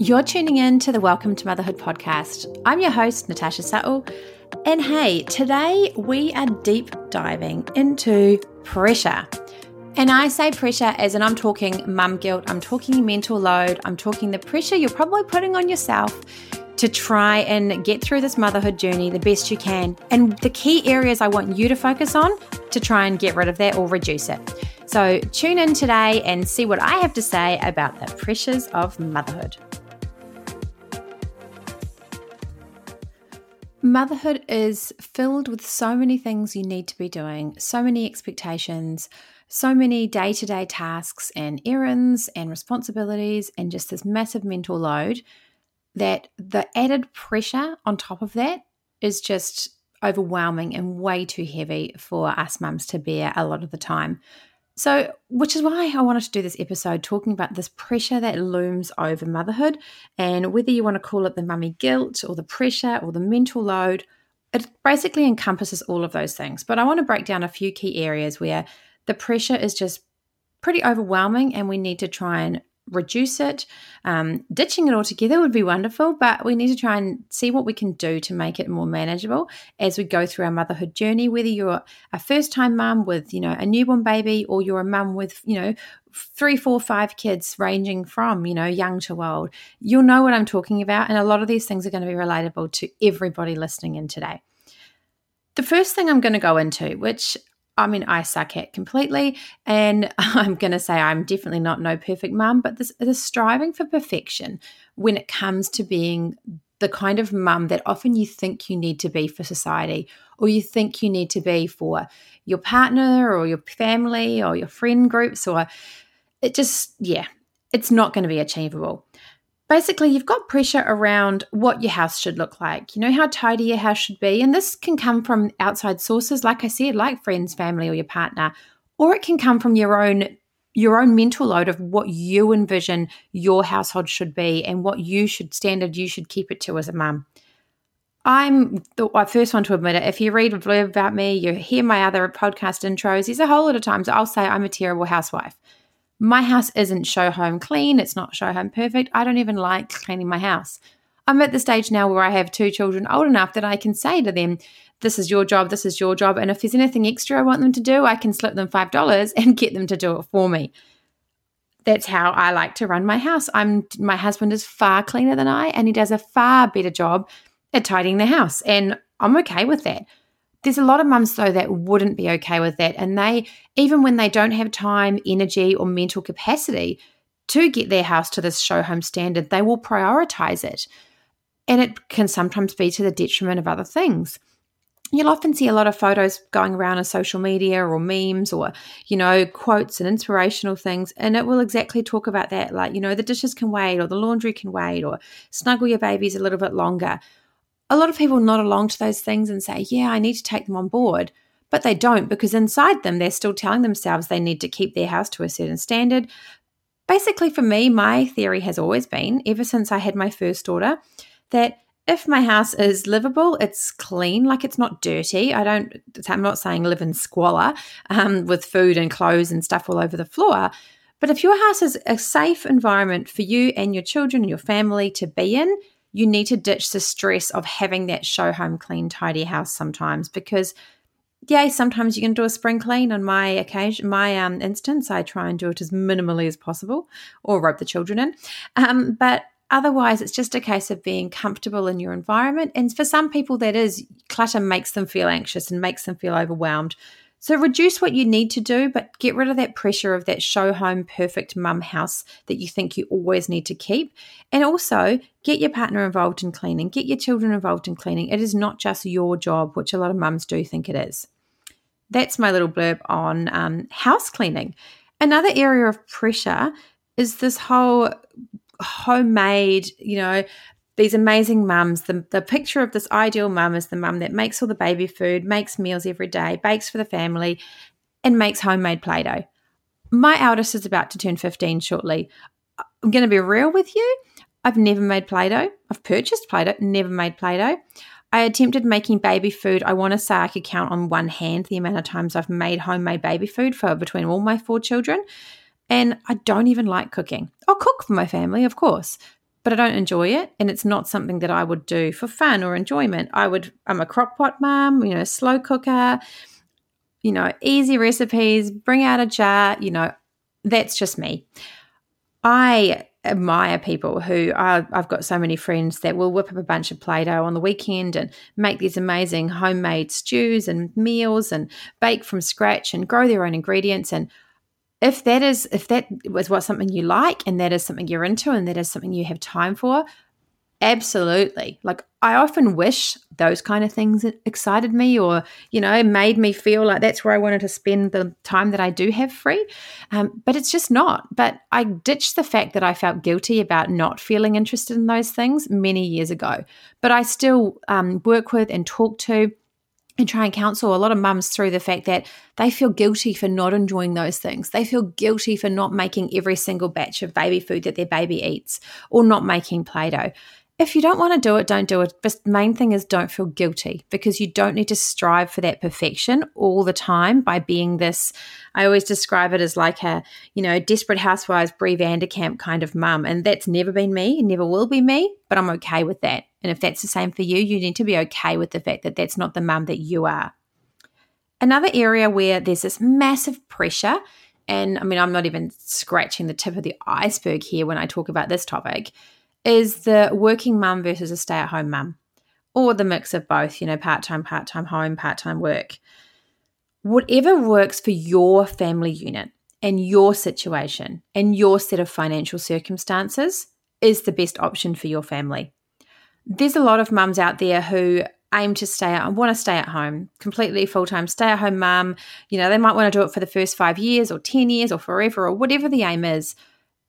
You're tuning in to the Welcome to Motherhood podcast. I'm your host, Natasha Suttle. And hey, today we are deep diving into pressure. And I say pressure as in I'm talking mum guilt, I'm talking mental load, I'm talking the pressure you're probably putting on yourself to try and get through this motherhood journey the best you can. And the key areas I want you to focus on to try and get rid of that or reduce it. So tune in today and see what I have to say about the pressures of motherhood. Motherhood is filled with so many things you need to be doing, so many expectations, so many day to day tasks and errands and responsibilities, and just this massive mental load that the added pressure on top of that is just overwhelming and way too heavy for us mums to bear a lot of the time. So, which is why I wanted to do this episode talking about this pressure that looms over motherhood and whether you want to call it the mummy guilt or the pressure or the mental load, it basically encompasses all of those things. But I want to break down a few key areas where the pressure is just pretty overwhelming and we need to try and reduce it. Um, ditching it altogether would be wonderful, but we need to try and see what we can do to make it more manageable as we go through our motherhood journey. Whether you're a first time mum with, you know, a newborn baby or you're a mum with, you know, three, four, five kids ranging from, you know, young to old, you'll know what I'm talking about. And a lot of these things are going to be relatable to everybody listening in today. The first thing I'm going to go into, which I mean, I suck at completely. And I'm going to say I'm definitely not no perfect mum, but this the striving for perfection when it comes to being the kind of mum that often you think you need to be for society or you think you need to be for your partner or your family or your friend groups or it just yeah it's not going to be achievable basically you've got pressure around what your house should look like. You know how tidy your house should be and this can come from outside sources like i said like friends family or your partner or it can come from your own your own mental load of what you envision your household should be and what you should standard you should keep it to as a mum. I'm the first one to admit it. If you read a blurb about me, you hear my other podcast intros, there's a whole lot of times I'll say I'm a terrible housewife my house isn't show home clean. It's not show home perfect. I don't even like cleaning my house. I'm at the stage now where I have two children old enough that I can say to them, this is your job, this is your job. And if there's anything extra I want them to do, I can slip them $5 and get them to do it for me. That's how I like to run my house. I'm my husband is far cleaner than I and he does a far better job at tidying the house and I'm okay with that. There's a lot of mums, though, that wouldn't be okay with that. And they, even when they don't have time, energy, or mental capacity to get their house to this show home standard, they will prioritize it. And it can sometimes be to the detriment of other things. You'll often see a lot of photos going around on social media or memes or, you know, quotes and inspirational things. And it will exactly talk about that. Like, you know, the dishes can wait or the laundry can wait or snuggle your babies a little bit longer a lot of people nod along to those things and say, yeah, I need to take them on board. But they don't because inside them, they're still telling themselves they need to keep their house to a certain standard. Basically, for me, my theory has always been, ever since I had my first daughter, that if my house is livable, it's clean, like it's not dirty. I don't, I'm not saying live in squalor um, with food and clothes and stuff all over the floor. But if your house is a safe environment for you and your children and your family to be in, you need to ditch the stress of having that show home clean, tidy house sometimes because yeah, sometimes you can do a spring clean. On my occasion, my um, instance, I try and do it as minimally as possible or rope the children in. Um, but otherwise, it's just a case of being comfortable in your environment. And for some people, that is clutter makes them feel anxious and makes them feel overwhelmed. So reduce what you need to do, but get rid of that pressure of that show home perfect mum house that you think you always need to keep. And also get your partner involved in cleaning, get your children involved in cleaning. It is not just your job, which a lot of mums do think it is. That's my little blurb on um, house cleaning. Another area of pressure is this whole homemade, you know, these amazing mums. The, the picture of this ideal mum is the mum that makes all the baby food, makes meals every day, bakes for the family, and makes homemade Play Doh. My eldest is about to turn 15 shortly. I'm going to be real with you. I've never made Play Doh. I've purchased Play Doh, never made Play Doh. I attempted making baby food. I want to say I could count on one hand the amount of times I've made homemade baby food for between all my four children. And I don't even like cooking. I'll cook for my family, of course, but I don't enjoy it. And it's not something that I would do for fun or enjoyment. I would, I'm a crock pot mom, you know, slow cooker, you know, easy recipes, bring out a jar, you know, that's just me. I admire people who I've got so many friends that will whip up a bunch of Play Doh on the weekend and make these amazing homemade stews and meals and bake from scratch and grow their own ingredients. And if that is if that was what something you like and that is something you're into and that is something you have time for absolutely. Like i often wish those kind of things excited me or you know made me feel like that's where i wanted to spend the time that i do have free. Um, but it's just not. But i ditched the fact that i felt guilty about not feeling interested in those things many years ago. But i still um, work with and talk to and try and counsel a lot of mums through the fact that they feel guilty for not enjoying those things. They feel guilty for not making every single batch of baby food that their baby eats or not making Play Doh if you don't want to do it, don't do it. But main thing is don't feel guilty because you don't need to strive for that perfection all the time by being this. I always describe it as like a, you know, desperate housewives, Bree Van de Kamp kind of mum. And that's never been me, never will be me, but I'm okay with that. And if that's the same for you, you need to be okay with the fact that that's not the mum that you are. Another area where there's this massive pressure, and I mean, I'm not even scratching the tip of the iceberg here when I talk about this topic is the working mum versus a stay at home mum, or the mix of both, you know, part time, part time home, part time work. Whatever works for your family unit and your situation and your set of financial circumstances is the best option for your family. There's a lot of mums out there who aim to stay at want to stay at home completely full-time stay at home mum you know they might want to do it for the first 5 years or 10 years or forever or whatever the aim is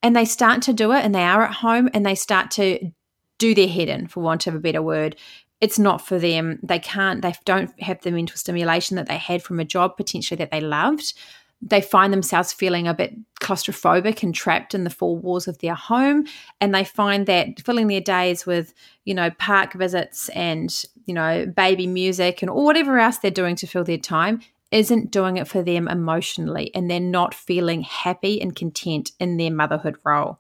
and they start to do it and they are at home and they start to do their head in, for want of a better word. It's not for them. They can't, they don't have the mental stimulation that they had from a job potentially that they loved. They find themselves feeling a bit claustrophobic and trapped in the four walls of their home. And they find that filling their days with, you know, park visits and, you know, baby music and all whatever else they're doing to fill their time isn't doing it for them emotionally and they're not feeling happy and content in their motherhood role.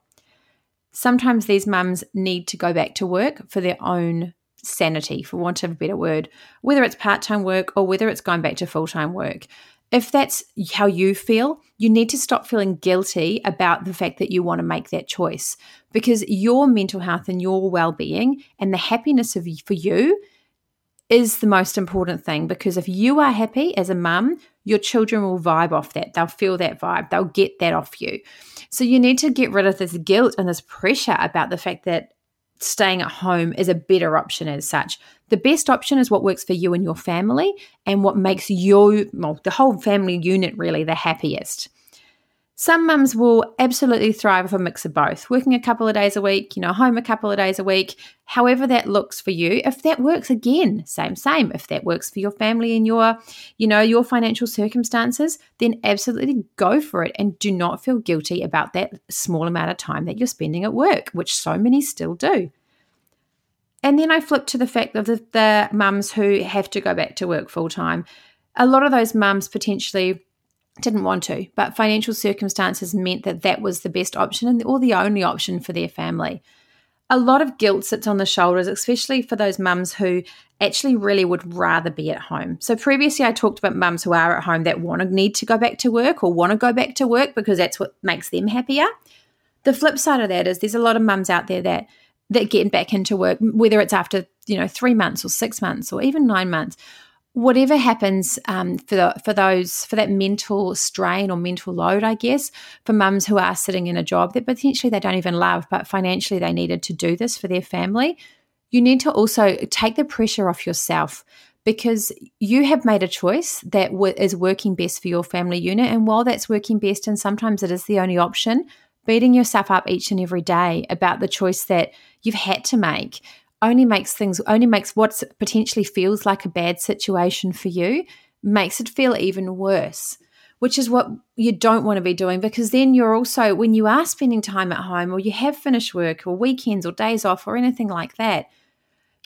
Sometimes these mums need to go back to work for their own sanity, for want of a better word, whether it's part time work or whether it's going back to full time work. If that's how you feel, you need to stop feeling guilty about the fact that you want to make that choice because your mental health and your well being and the happiness of for you is the most important thing because if you are happy as a mum, your children will vibe off that. They'll feel that vibe. They'll get that off you. So you need to get rid of this guilt and this pressure about the fact that staying at home is a better option as such. The best option is what works for you and your family and what makes you, well, the whole family unit really the happiest. Some mums will absolutely thrive with a mix of both, working a couple of days a week, you know, home a couple of days a week, however that looks for you. If that works again, same, same. If that works for your family and your, you know, your financial circumstances, then absolutely go for it and do not feel guilty about that small amount of time that you're spending at work, which so many still do. And then I flip to the fact of the, the mums who have to go back to work full time. A lot of those mums potentially didn't want to, but financial circumstances meant that that was the best option and or the only option for their family. A lot of guilt sits on the shoulders, especially for those mums who actually really would rather be at home. So previously I talked about mums who are at home that want to need to go back to work or want to go back to work because that's what makes them happier. The flip side of that is there's a lot of mums out there that that get back into work, whether it's after, you know, three months or six months or even nine months, whatever happens um, for the, for those for that mental strain or mental load, I guess, for mums who are sitting in a job that potentially they don't even love, but financially they needed to do this for their family, you need to also take the pressure off yourself because you have made a choice that w- is working best for your family unit, and while that's working best, and sometimes it is the only option. Beating yourself up each and every day about the choice that you've had to make only makes things only makes what potentially feels like a bad situation for you makes it feel even worse which is what you don't want to be doing because then you're also when you are spending time at home or you have finished work or weekends or days off or anything like that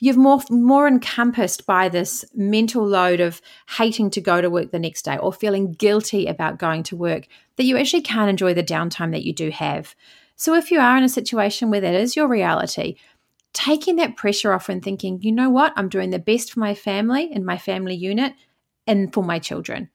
you've more more encompassed by this mental load of hating to go to work the next day or feeling guilty about going to work that you actually can't enjoy the downtime that you do have. So if you are in a situation where that is your reality, taking that pressure off and thinking, you know what, I'm doing the best for my family and my family unit and for my children.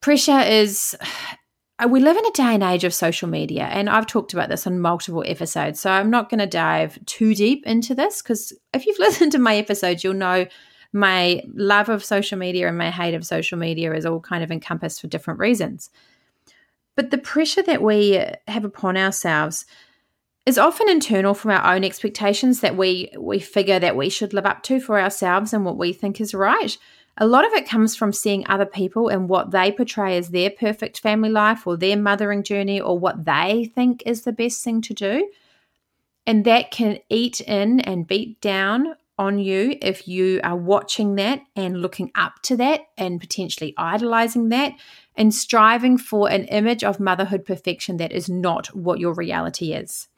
Pressure is we live in a day and age of social media, and I've talked about this on multiple episodes. So I'm not going to dive too deep into this because if you've listened to my episodes, you'll know my love of social media and my hate of social media is all kind of encompassed for different reasons. But the pressure that we have upon ourselves is often internal from our own expectations that we we figure that we should live up to for ourselves and what we think is right. A lot of it comes from seeing other people and what they portray as their perfect family life or their mothering journey or what they think is the best thing to do. And that can eat in and beat down on you if you are watching that and looking up to that and potentially idolizing that and striving for an image of motherhood perfection that is not what your reality is.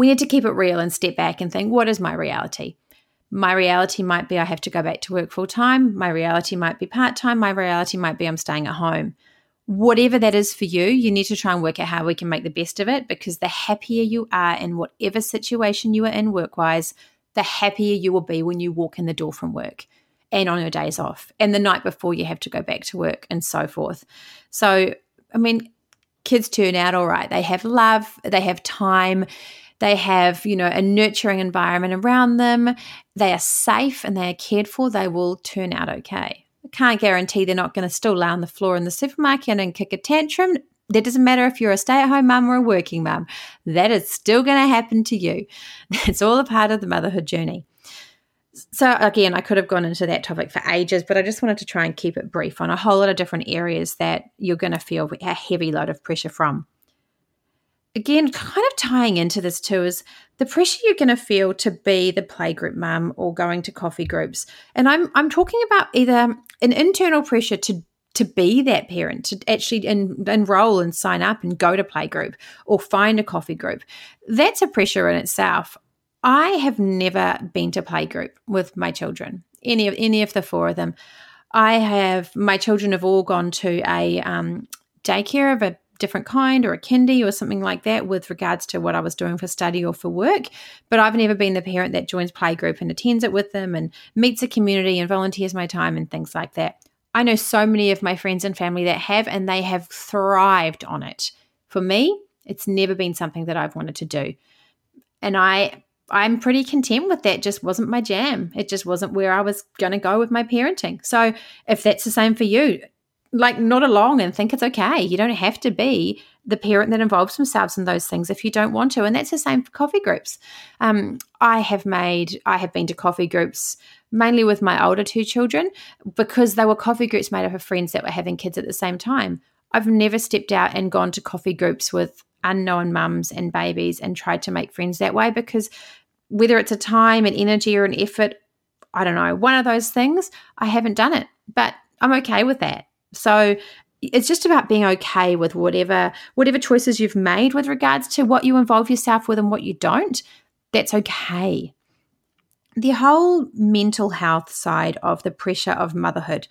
We need to keep it real and step back and think what is my reality? My reality might be I have to go back to work full time. My reality might be part time. My reality might be I'm staying at home. Whatever that is for you, you need to try and work out how we can make the best of it because the happier you are in whatever situation you are in work wise, the happier you will be when you walk in the door from work and on your days off and the night before you have to go back to work and so forth. So, I mean, kids turn out all right. They have love, they have time, they have, you know, a nurturing environment around them, they are safe and they are cared for, they will turn out okay. I can't guarantee they're not going to still lay on the floor in the supermarket and kick a tantrum. That doesn't matter if you're a stay at home mum or a working mum. That is still going to happen to you. It's all a part of the motherhood journey. So, again, I could have gone into that topic for ages, but I just wanted to try and keep it brief on a whole lot of different areas that you're going to feel a heavy load of pressure from again, kind of tying into this too is the pressure you're going to feel to be the playgroup mum or going to coffee groups. And I'm I'm talking about either an internal pressure to to be that parent, to actually en- enroll and sign up and go to playgroup or find a coffee group. That's a pressure in itself. I have never been to playgroup with my children, any of any of the four of them. I have my children have all gone to a um, daycare of a different kind or a kindy or something like that with regards to what I was doing for study or for work. But I've never been the parent that joins playgroup and attends it with them and meets a community and volunteers my time and things like that. I know so many of my friends and family that have, and they have thrived on it. For me, it's never been something that I've wanted to do. And I I'm pretty content with that. Just wasn't my jam. It just wasn't where I was going to go with my parenting. So if that's the same for you, like nod along and think it's okay. You don't have to be the parent that involves themselves in those things if you don't want to. And that's the same for coffee groups. Um, I have made, I have been to coffee groups mainly with my older two children because they were coffee groups made up of friends that were having kids at the same time. I've never stepped out and gone to coffee groups with unknown mums and babies and tried to make friends that way because whether it's a time and energy or an effort, I don't know, one of those things, I haven't done it. But I'm okay with that. So it's just about being okay with whatever whatever choices you've made with regards to what you involve yourself with and what you don't. That's okay. The whole mental health side of the pressure of motherhood.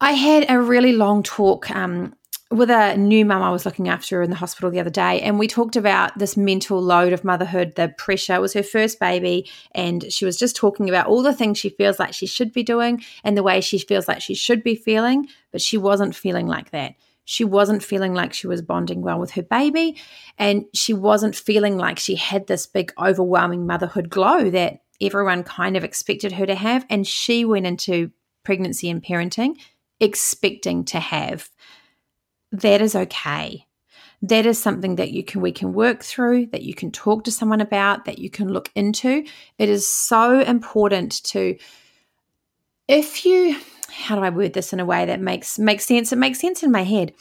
I had a really long talk um, with a new mum I was looking after in the hospital the other day, and we talked about this mental load of motherhood, the pressure. It was her first baby, and she was just talking about all the things she feels like she should be doing and the way she feels like she should be feeling, but she wasn't feeling like that. She wasn't feeling like she was bonding well with her baby, and she wasn't feeling like she had this big, overwhelming motherhood glow that everyone kind of expected her to have. And she went into pregnancy and parenting expecting to have that is okay. That is something that you can we can work through, that you can talk to someone about, that you can look into. It is so important to if you how do I word this in a way that makes makes sense? It makes sense in my head.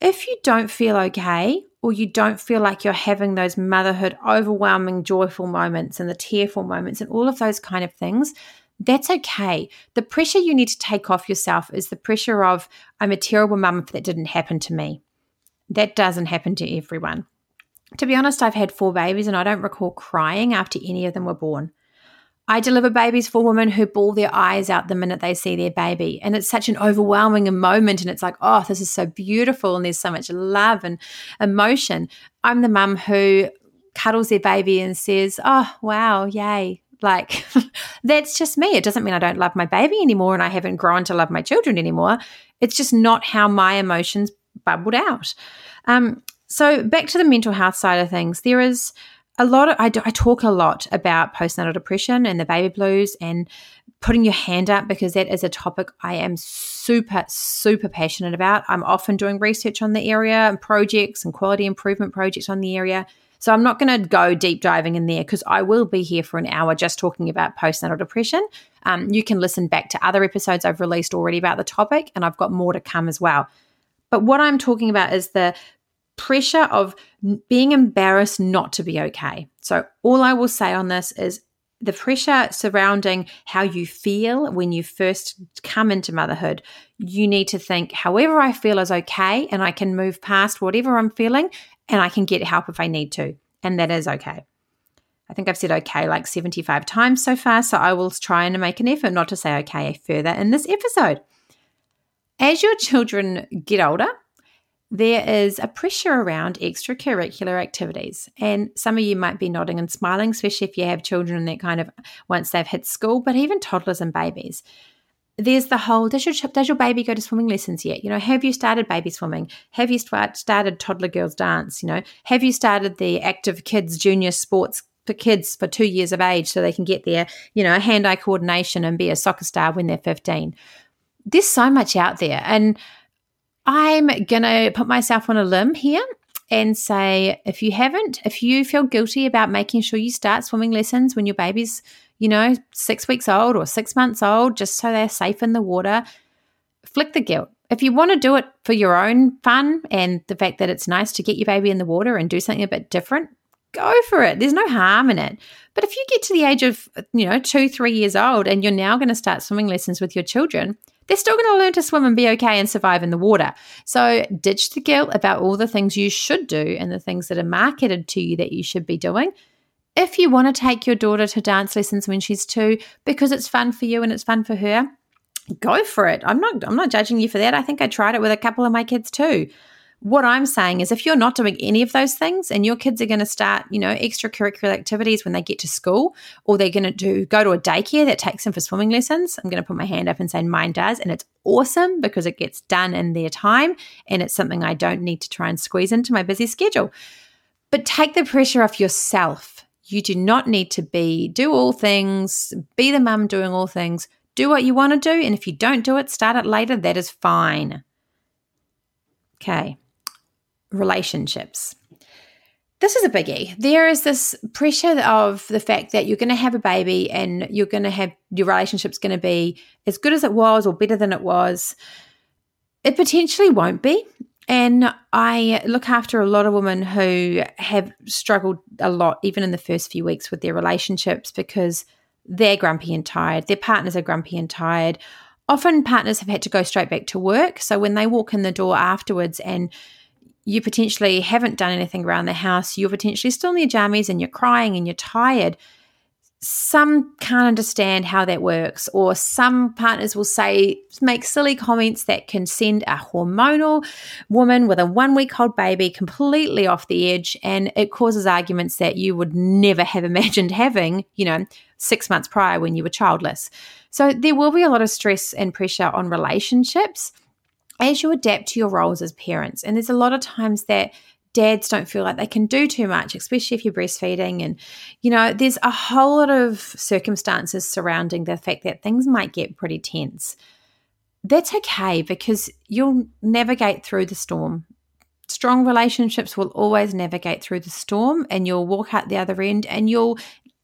If you don't feel okay or you don't feel like you're having those motherhood overwhelming joyful moments and the tearful moments and all of those kind of things, that's okay. The pressure you need to take off yourself is the pressure of, I'm a terrible mum if that didn't happen to me. That doesn't happen to everyone. To be honest, I've had four babies and I don't recall crying after any of them were born. I deliver babies for women who bawl their eyes out the minute they see their baby. And it's such an overwhelming moment. And it's like, oh, this is so beautiful. And there's so much love and emotion. I'm the mum who cuddles their baby and says, oh, wow, yay. Like, that's just me. It doesn't mean I don't love my baby anymore and I haven't grown to love my children anymore. It's just not how my emotions bubbled out. Um, so, back to the mental health side of things, there is a lot of, I, do, I talk a lot about postnatal depression and the baby blues and putting your hand up because that is a topic I am super, super passionate about. I'm often doing research on the area and projects and quality improvement projects on the area. So I'm not going to go deep diving in there because I will be here for an hour just talking about postnatal depression. Um, you can listen back to other episodes I've released already about the topic, and I've got more to come as well. But what I'm talking about is the pressure of being embarrassed not to be okay. So, all I will say on this is the pressure surrounding how you feel when you first come into motherhood. You need to think, however, I feel is okay, and I can move past whatever I'm feeling, and I can get help if I need to. And that is okay. I think I've said okay like 75 times so far, so I will try and make an effort not to say okay further in this episode. As your children get older, there is a pressure around extracurricular activities. And some of you might be nodding and smiling, especially if you have children that kind of once they've hit school, but even toddlers and babies. There's the whole does your, does your baby go to swimming lessons yet? You know, have you started baby swimming? Have you start, started toddler girls dance? You know, have you started the active kids junior sports for kids for two years of age so they can get their, you know, hand eye coordination and be a soccer star when they're 15? There's so much out there. And I'm to put myself on a limb here and say if you haven't, if you feel guilty about making sure you start swimming lessons when your baby's, you know, six weeks old or six months old, just so they're safe in the water, flick the guilt. If you want to do it for your own fun and the fact that it's nice to get your baby in the water and do something a bit different, go for it. There's no harm in it. But if you get to the age of, you know, two, three years old and you're now going to start swimming lessons with your children, they're still going to learn to swim and be okay and survive in the water. So ditch the guilt about all the things you should do and the things that are marketed to you that you should be doing. If you want to take your daughter to dance lessons when she's two because it's fun for you and it's fun for her, go for it. I'm not I'm not judging you for that. I think I tried it with a couple of my kids too. What I'm saying is, if you're not doing any of those things and your kids are going to start, you know, extracurricular activities when they get to school, or they're going to do go to a daycare that takes them for swimming lessons, I'm going to put my hand up and say mine does. And it's awesome because it gets done in their time and it's something I don't need to try and squeeze into my busy schedule. But take the pressure off yourself. You do not need to be, do all things, be the mum doing all things. Do what you want to do. And if you don't do it, start it later. That is fine. Okay relationships. This is a biggie. There is this pressure of the fact that you're going to have a baby and you're going to have your relationship's going to be as good as it was or better than it was. It potentially won't be. And I look after a lot of women who have struggled a lot, even in the first few weeks, with their relationships because they're grumpy and tired. Their partners are grumpy and tired. Often, partners have had to go straight back to work. So, when they walk in the door afterwards and you potentially haven't done anything around the house, you're potentially still in your jammies and you're crying and you're tired. Some can't understand how that works, or some partners will say, make silly comments that can send a hormonal woman with a one week old baby completely off the edge. And it causes arguments that you would never have imagined having, you know, six months prior when you were childless. So there will be a lot of stress and pressure on relationships as you adapt to your roles as parents, and there's a lot of times that dads don't feel like they can do too much, especially if you're breastfeeding. And, you know, there's a whole lot of circumstances surrounding the fact that things might get pretty tense. That's okay because you'll navigate through the storm. Strong relationships will always navigate through the storm and you'll walk out the other end and you'll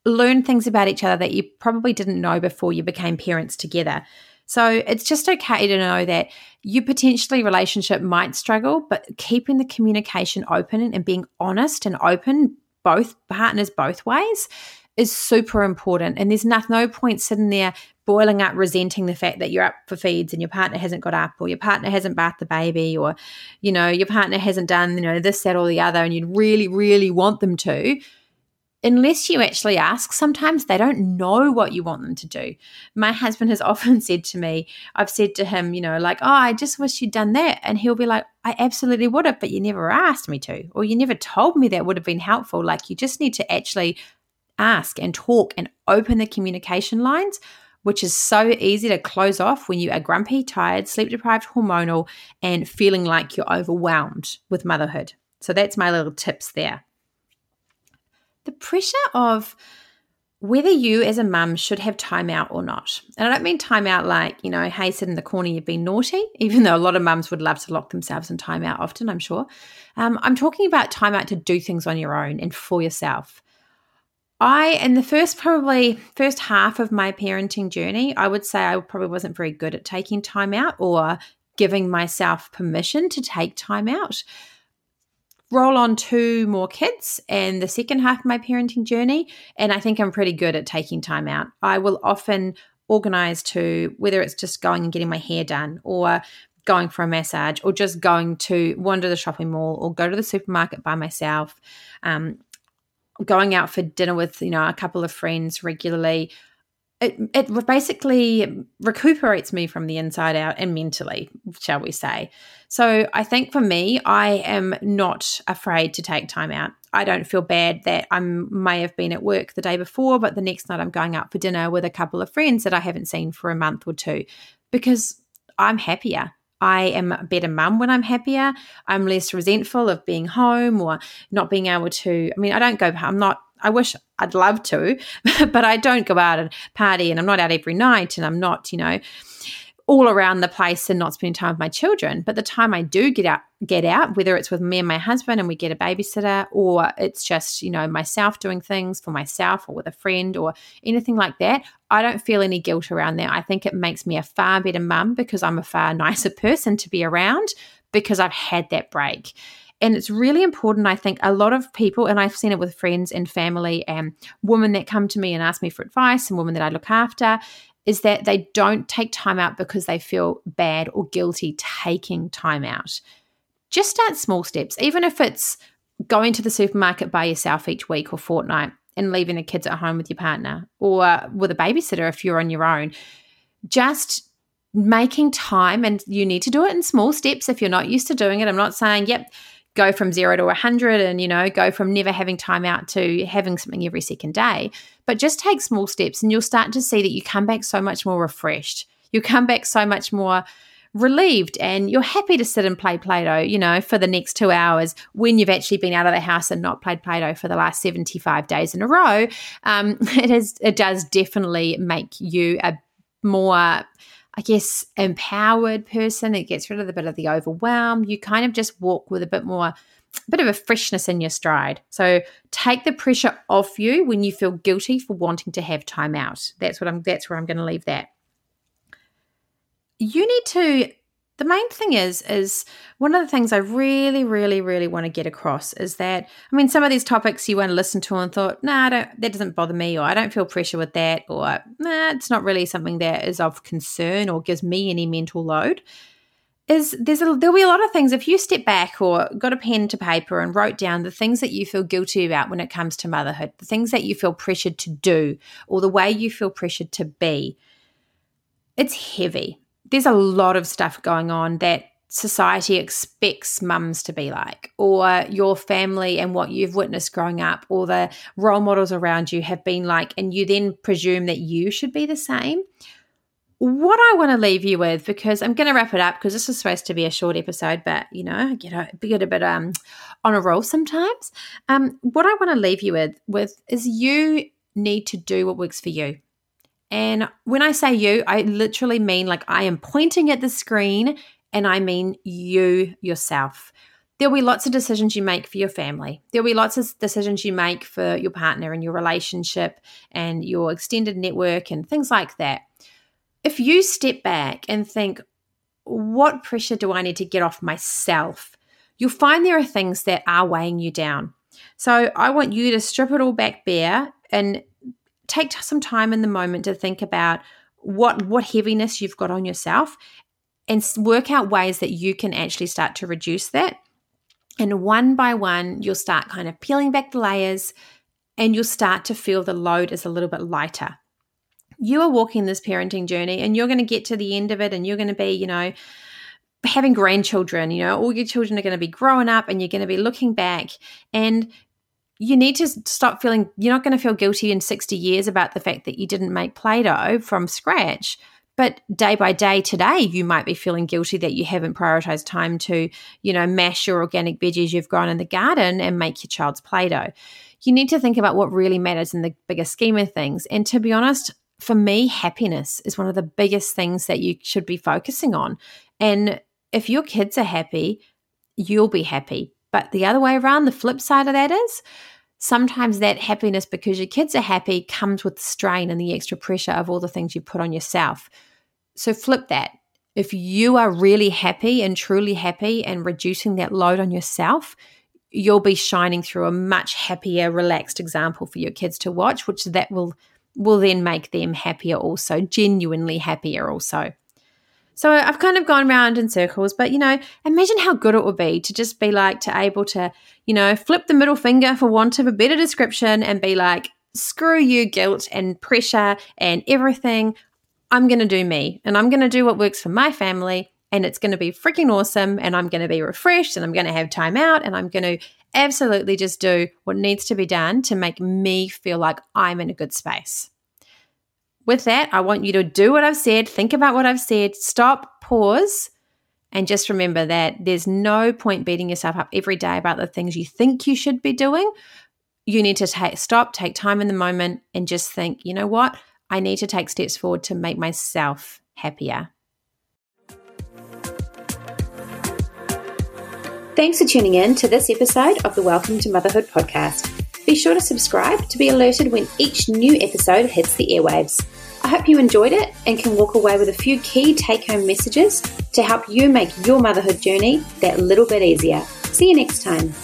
learn things about each other that you probably didn't know before you became parents together. So it's just okay to know that you potentially relationship might struggle, but keeping the communication open and being honest and open, both partners both ways, is super important. And there's no, no point sitting there boiling up, resenting the fact that you're up for feeds and your partner hasn't got up, or your partner hasn't bathed the baby, or you know your partner hasn't done you know this, that, or the other, and you really, really want them to unless you actually ask, sometimes they don't know what you want them to do. My husband has often said to me, I've said to him, you know, like, oh, I just wish you'd done that. And he'll be like, I absolutely would have, but you never asked me to, or you never told me that would have been helpful. Like, you just need to actually ask and talk and open the communication lines. Which is so easy to close off when you are grumpy, tired, sleep deprived, hormonal, and feeling like you're overwhelmed with motherhood. So that's my little tips there the pressure of whether you as a mum should have time out or not. And I don't mean time out like, you know, hey, sit in the corner, you've been naughty, even though a lot of mums would love to lock themselves in time out often, I'm sure. Um, I'm talking about time out to do things on your own and for yourself. I, in the first probably first half of my parenting journey, I would say I probably wasn't very good at taking time out or giving myself permission to take time out roll on two more kids and the second half of my parenting journey. And I think I'm pretty good at taking time out. I will often organize to whether it's just going and getting my hair done or going for a massage or just going to wander the shopping mall or go to the supermarket by myself. Um, going out for dinner with you know a couple of friends regularly it, it basically recuperates me from the inside out and mentally, shall we say. So I think for me, I am not afraid to take time out. I don't feel bad that I may have been at work the day before, but the next night I'm going out for dinner with a couple of friends that I haven't seen for a month or two because I'm happier. I am a better mum when I'm happier. I'm less resentful of being home or not being able to. I mean, I don't go, I'm not I wish I'd love to, but I don't go out and party and I'm not out every night and I'm not, you know, all around the place and not spending time with my children. But the time I do get out, get out, whether it's with me and my husband and we get a babysitter, or it's just you know myself doing things for myself or with a friend or anything like that, I don't feel any guilt around that. I think it makes me a far better mum because I'm a far nicer person to be around because I've had that break. And it's really important, I think, a lot of people, and I've seen it with friends and family and women that come to me and ask me for advice and women that I look after, is that they don't take time out because they feel bad or guilty taking time out. Just start small steps, even if it's going to the supermarket by yourself each week or fortnight and leaving the kids at home with your partner or with a babysitter if you're on your own. Just making time, and you need to do it in small steps if you're not used to doing it. I'm not saying, yep, go from zero to 100 and, you know, go from never having time out to having something every second day. But just take small steps and you'll start to see that you come back so much more refreshed. You come back so much more relieved and you're happy to sit and play Play Doh, you know, for the next two hours when you've actually been out of the house and not played Play Doh for the last 75 days in a row. Um, it, is, it does definitely make you a more I guess, empowered person. It gets rid of a bit of the overwhelm. You kind of just walk with a bit more, a bit of a freshness in your stride. So take the pressure off you when you feel guilty for wanting to have time out. That's what I'm. That's where I'm going to leave that. You need to the main thing is is one of the things i really really really want to get across is that i mean some of these topics you want to listen to and thought nah that doesn't bother me or i don't feel pressure with that or nah it's not really something that is of concern or gives me any mental load is there's a, there'll be a lot of things. If you step back or got a pen to paper and wrote down the things that you feel guilty about when it comes to motherhood the things that you feel pressured to do or the way you feel pressured to be it's heavy there's a lot of stuff going on that society expects mums to be like, or your family and what you've witnessed growing up, or the role models around you have been like, and you then presume that you should be the same. What I want to leave you with, because I'm going to wrap it up because this is supposed to be a short episode, but you know, I get a, get a bit um, on a roll sometimes. Um, what I want to leave you with, with is you need to do what works for you. And when I say you, I literally mean like I am pointing at the screen and I mean you yourself. There'll be lots of decisions you make for your family. There'll be lots of decisions you make for your partner and your relationship and your extended network and things like that. If you step back and think, what pressure do I need to get off myself? You'll find there are things that are weighing you down. So I want you to strip it all back bare and take some time in the moment to think about what what heaviness you've got on yourself and work out ways that you can actually start to reduce that and one by one you'll start kind of peeling back the layers and you'll start to feel the load is a little bit lighter. You are walking this parenting journey and you're going to get to the end of it and you're going to be, you know, having grandchildren, you know, all your children are going to be growing up and you're going to be looking back and you need to stop feeling you're not going to feel guilty in 60 years about the fact that you didn't make Play-Doh from scratch. But day by day today, you might be feeling guilty that you haven't prioritized time to, you know, mash your organic veggies you've grown in the garden and make your child's Play Doh. You need to think about what really matters in the bigger scheme of things. And to be honest, for me, happiness is one of the biggest things that you should be focusing on. And if your kids are happy, you'll be happy. But the other way around, the flip side of that is sometimes that happiness because your kids are happy comes with the strain and the extra pressure of all the things you put on yourself. So flip that. If you are really happy and truly happy and reducing that load on yourself, you'll be shining through a much happier, relaxed example for your kids to watch, which that will will then make them happier also, genuinely happier also. So I've kind of gone around in circles, but you know, imagine how good it would be to just be like to able to, you know, flip the middle finger for want of a better description and be like, screw you, guilt and pressure and everything. I'm going to do me and I'm going to do what works for my family and it's going to be freaking awesome and I'm going to be refreshed and I'm going to have time out and I'm going to absolutely just do what needs to be done to make me feel like I'm in a good space. With that, I want you to do what I've said, think about what I've said, stop, pause, and just remember that there's no point beating yourself up every day about the things you think you should be doing. You need to take stop, take time in the moment and just think, you know what? I need to take steps forward to make myself happier. Thanks for tuning in to this episode of the Welcome to Motherhood podcast. Be sure to subscribe to be alerted when each new episode hits the airwaves. I hope you enjoyed it and can walk away with a few key take home messages to help you make your motherhood journey that little bit easier. See you next time.